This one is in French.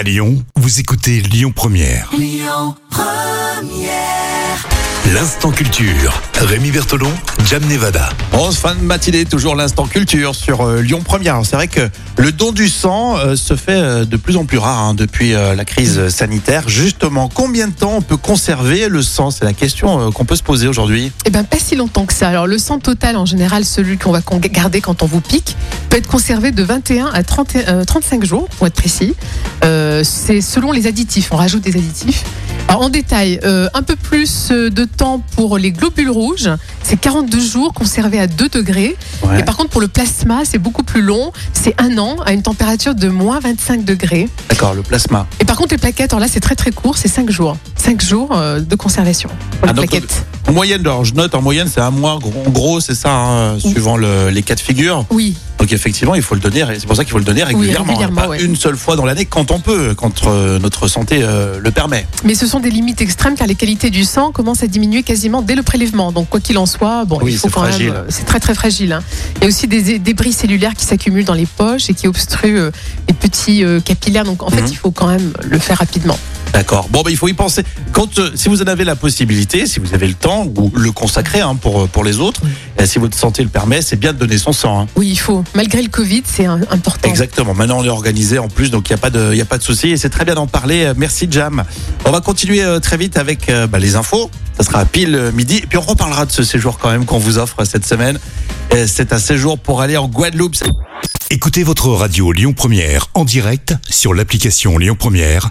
À Lyon, vous écoutez Lyon Première. L'instant culture. Rémi Bertolon, Jam Nevada. En fin de matinée, toujours l'instant culture sur euh, Lyon Première. C'est vrai que le don du sang euh, se fait euh, de plus en plus rare hein, depuis euh, la crise sanitaire. Justement, combien de temps on peut conserver le sang? C'est la question euh, qu'on peut se poser aujourd'hui. Eh ben pas si longtemps que ça. Alors le sang total en général, celui qu'on va con- garder quand on vous pique, peut être conservé de 21 à 30 euh, 35 jours pour être précis. Euh, c'est selon les additifs. On rajoute des additifs. Alors en détail, euh, un peu plus de temps pour les globules rouges, c'est 42 jours conservés à 2 degrés. Ouais. Et par contre pour le plasma, c'est beaucoup plus long, c'est un an à une température de moins 25 degrés. D'accord, le plasma. Et par contre les plaquettes, alors là c'est très très court, c'est 5 jours. 5 jours de conservation pour Ah, les donc, plaquettes. En moyenne, alors je note en moyenne, c'est un mois. gros- En gros, c'est ça, hein, suivant le- les cas de figure. Oui, Donc effectivement, il faut le donner. C'est pour ça qu'il faut le donner régulièrement. régulièrement, pas ouais. une seule fois dans l'année, quand on peut, quand euh, notre santé euh, le permet. Mais ce sont des limites extrêmes car les qualités du sang commencent à diminuer quasiment dès le prélèvement. Donc quoi qu'il en soit, bon, Oui, il faut c'est quand fragile. même. euh, C'est très très fragile. hein. Il y a aussi des débris cellulaires qui s'accumulent dans les poches et qui obstruent euh, les petits capillaires. Donc en fait, Mhm. il faut quand même le faire rapidement. D'accord. Bon, ben, il faut y penser. Quand, euh, si vous en avez la possibilité, si vous avez le temps ou le consacrer hein, pour, euh, pour les autres, euh, si votre santé le permet, c'est bien de donner son sang. hein. Oui, il faut. Malgré le Covid, c'est un- important. Exactement. Maintenant, on est organisé en plus, donc il n'y a pas de, il y a pas de souci. Et c'est très bien d'en parler. Euh, Merci, Jam. On va continuer euh, très vite avec euh, bah, les infos. Ça sera à pile euh, midi. Et puis, on reparlera de ce séjour quand même qu'on vous offre cette semaine. Euh, C'est un séjour pour aller en Guadeloupe. Écoutez votre radio Lyon Première en direct sur l'application Lyon Première,